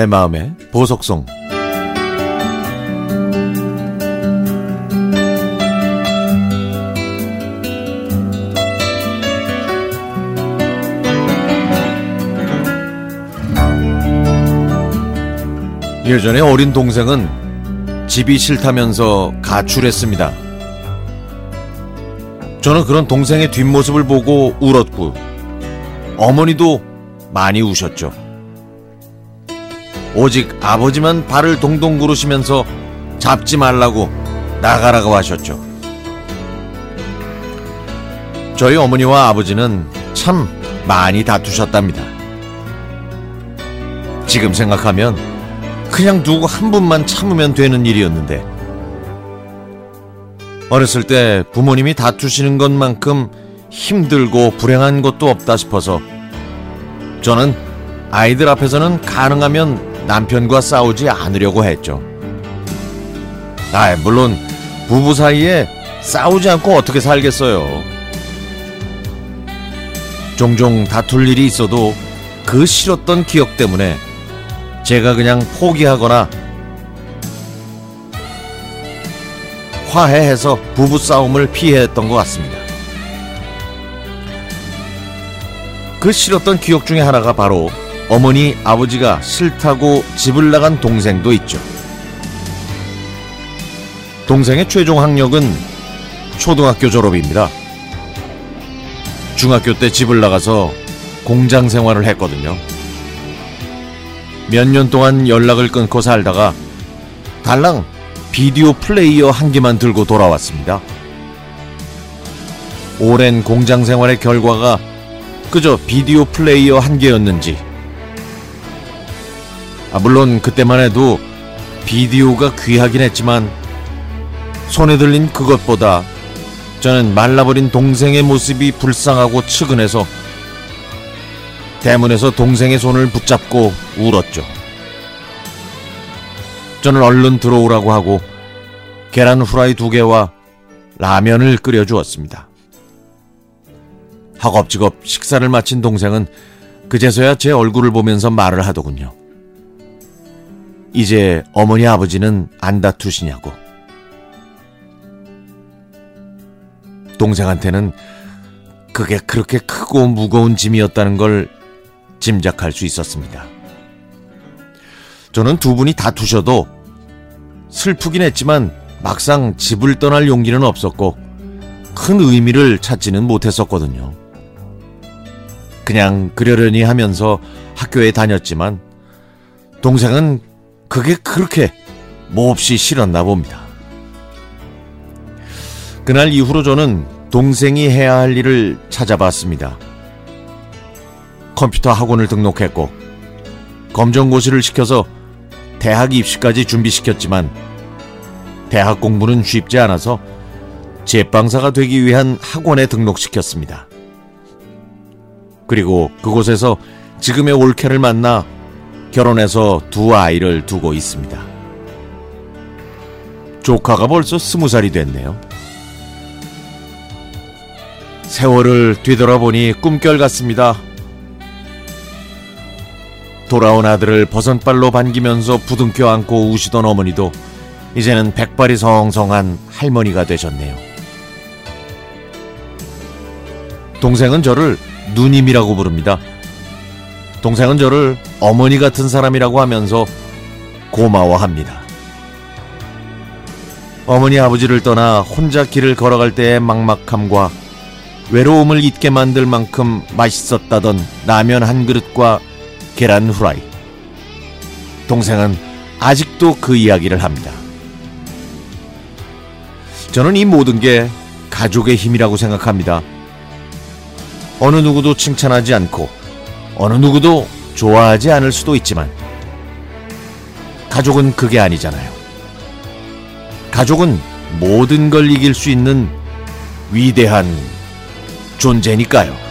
내 마음의 보석송 예전에 어린 동생은 집이 싫다면서 가출했습니다. 저는 그런 동생의 뒷모습을 보고 울었고 어머니도 많이 우셨죠. 오직 아버지만 발을 동동 구르시면서 잡지 말라고 나가라고 하셨죠. 저희 어머니와 아버지는 참 많이 다투셨답니다. 지금 생각하면 그냥 누구 한 분만 참으면 되는 일이었는데 어렸을 때 부모님이 다투시는 것만큼 힘들고 불행한 것도 없다 싶어서 저는 아이들 앞에서는 가능하면 남편과 싸우지 않으려고 했죠. 아, 물론 부부 사이에 싸우지 않고 어떻게 살겠어요. 종종 다툴 일이 있어도 그 싫었던 기억 때문에 제가 그냥 포기하거나 화해해서 부부 싸움을 피했던 것 같습니다. 그 싫었던 기억 중에 하나가 바로 어머니 아버지가 싫다고 집을 나간 동생도 있죠. 동생의 최종 학력은 초등학교 졸업입니다. 중학교 때 집을 나가서 공장 생활을 했거든요. 몇 년 동안 연락을 끊고 살다가 달랑 비디오 플레이어 한 개만 들고 돌아왔습니다. 오랜 공장 생활의 결과가 그저 비디오 플레이어 한 개였는지 아, 물론 그때만 해도 비디오가 귀하긴 했지만 손에 들린 그것보다 저는 말라버린 동생의 모습이 불쌍하고 측은해서 대문에서 동생의 손을 붙잡고 울었죠. 저는 얼른 들어오라고 하고 계란 후라이 두 개와 라면을 끓여 주었습니다. 허겁지겁 식사를 마친 동생은 그제서야 제 얼굴을 보면서 말을 하더군요. 이제 어머니 아버지는 안 다투시냐고. 동생한테는 그게 그렇게 크고 무거운 짐이었다는 걸 짐작할 수 있었습니다. 저는 두 분이 다투셔도 슬프긴 했지만 막상 집을 떠날 용기는 없었고 큰 의미를 찾지는 못했었거든요. 그냥 그러려니 하면서 학교에 다녔지만 동생은 그게 그렇게 몹시 싫었나 봅니다. 그날 이후로 저는 동생이 해야 할 일을 찾아봤습니다. 컴퓨터 학원을 등록했고 검정고시를 시켜서 대학 입시까지 준비시켰지만 대학 공부는 쉽지 않아서 제빵사가 되기 위한 학원에 등록시켰습니다. 그리고 그곳에서 지금의 올케를 만나 결혼해서 두 아이를 두고 있습니다. 조카가 벌써 스무 살이 됐네요. 세월을 뒤돌아보니 꿈결 같습니다. 돌아온 아들을 버선발로 반기면서 부둥켜 안고 우시던 어머니도 이제는 백발이 성성한 할머니가 되셨네요. 동생은 저를 누님이라고 부릅니다. 동생은 저를 어머니 같은 사람이라고 하면서 고마워합니다. 어머니 아버지를 떠나 혼자 길을 걸어갈 때의 막막함과 외로움을 잊게 만들 만큼 맛있었다던 라면 한 그릇과 계란 후라이. 동생은 아직도 그 이야기를 합니다. 저는 이 모든 게 가족의 힘이라고 생각합니다. 어느 누구도 칭찬하지 않고 어느 누구도 좋아하지 않을 수도 있지만 가족은 그게 아니잖아요. 가족은 모든 걸 이길 수 있는 위대한 존재니까요.